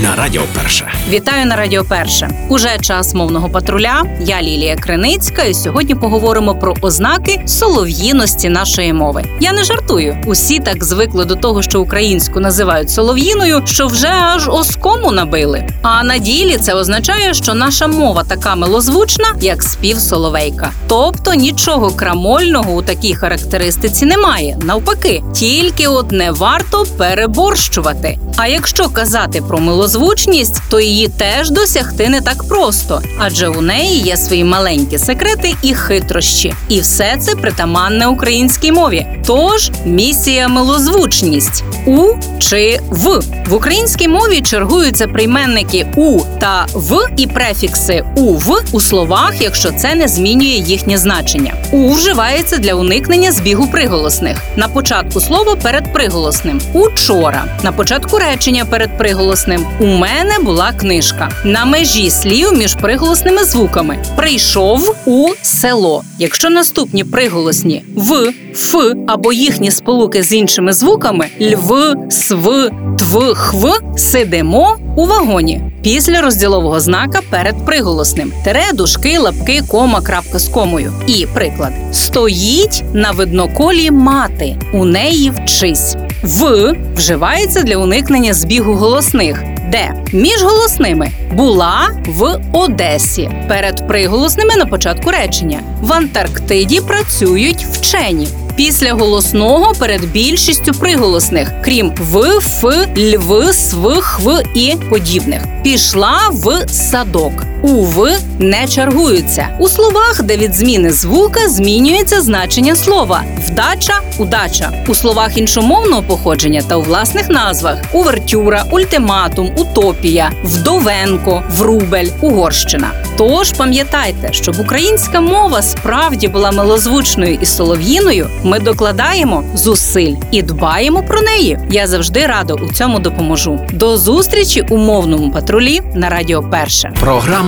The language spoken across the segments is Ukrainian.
на Радіо Перше. Вітаю на Радіо Перше. Уже час мовного патруля. Я Лілія Криницька, і сьогодні поговоримо про ознаки солов'їності нашої мови. Я не жартую. Усі так звикли до того, що українську називають солов'їною, що вже аж оскому набили. А на ділі це означає, що наша мова така милозвучна, як спів соловейка. Тобто нічого крамольного у такій характеристиці немає. Навпаки, тільки от не варто переборщувати. А якщо казати про милозвучність, то її теж досягти не так просто, адже у неї є свої маленькі секрети і хитрощі. І все це притаманне українській мові. Тож місія милозвучність у чи в в українській мові чергуються прийменники у та в і префікси у в у словах, якщо це не змінює їхнє значення. У вживається для уникнення збігу приголосних на початку слова перед приголосним учора, на початку речення перед приголосним. У мене була книжка на межі слів між приголосними звуками. Прийшов у село. Якщо наступні приголосні в, ф або їхні сполуки з іншими звуками льв, св, тв, хв, сидимо у вагоні. Після розділового знака перед приголосним тере, дужки, лапки, кома, крапка з комою. І приклад стоїть на видноколі мати. У неї вчись. В вживається для уникнення збігу голосних. Де між голосними була в Одесі перед приголосними на початку речення. В Антарктиді працюють вчені. Після голосного перед більшістю приголосних, крім в, ф, льв, св, хв і подібних. Пішла в садок. У в не чергуються. У словах, де від зміни звука змінюється значення слова вдача, удача. У словах іншомовного походження та у власних назвах увертюра, ультиматум, утопія, вдовенко, врубель, угорщина. Тож пам'ятайте, щоб українська мова справді була милозвучною і солов'їною, ми докладаємо зусиль і дбаємо про неї. Я завжди радо у цьому допоможу. До зустрічі у мовному патрулі на Радіо Перше.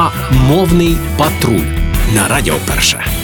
Програма Мовний патруль на Радіо Перше.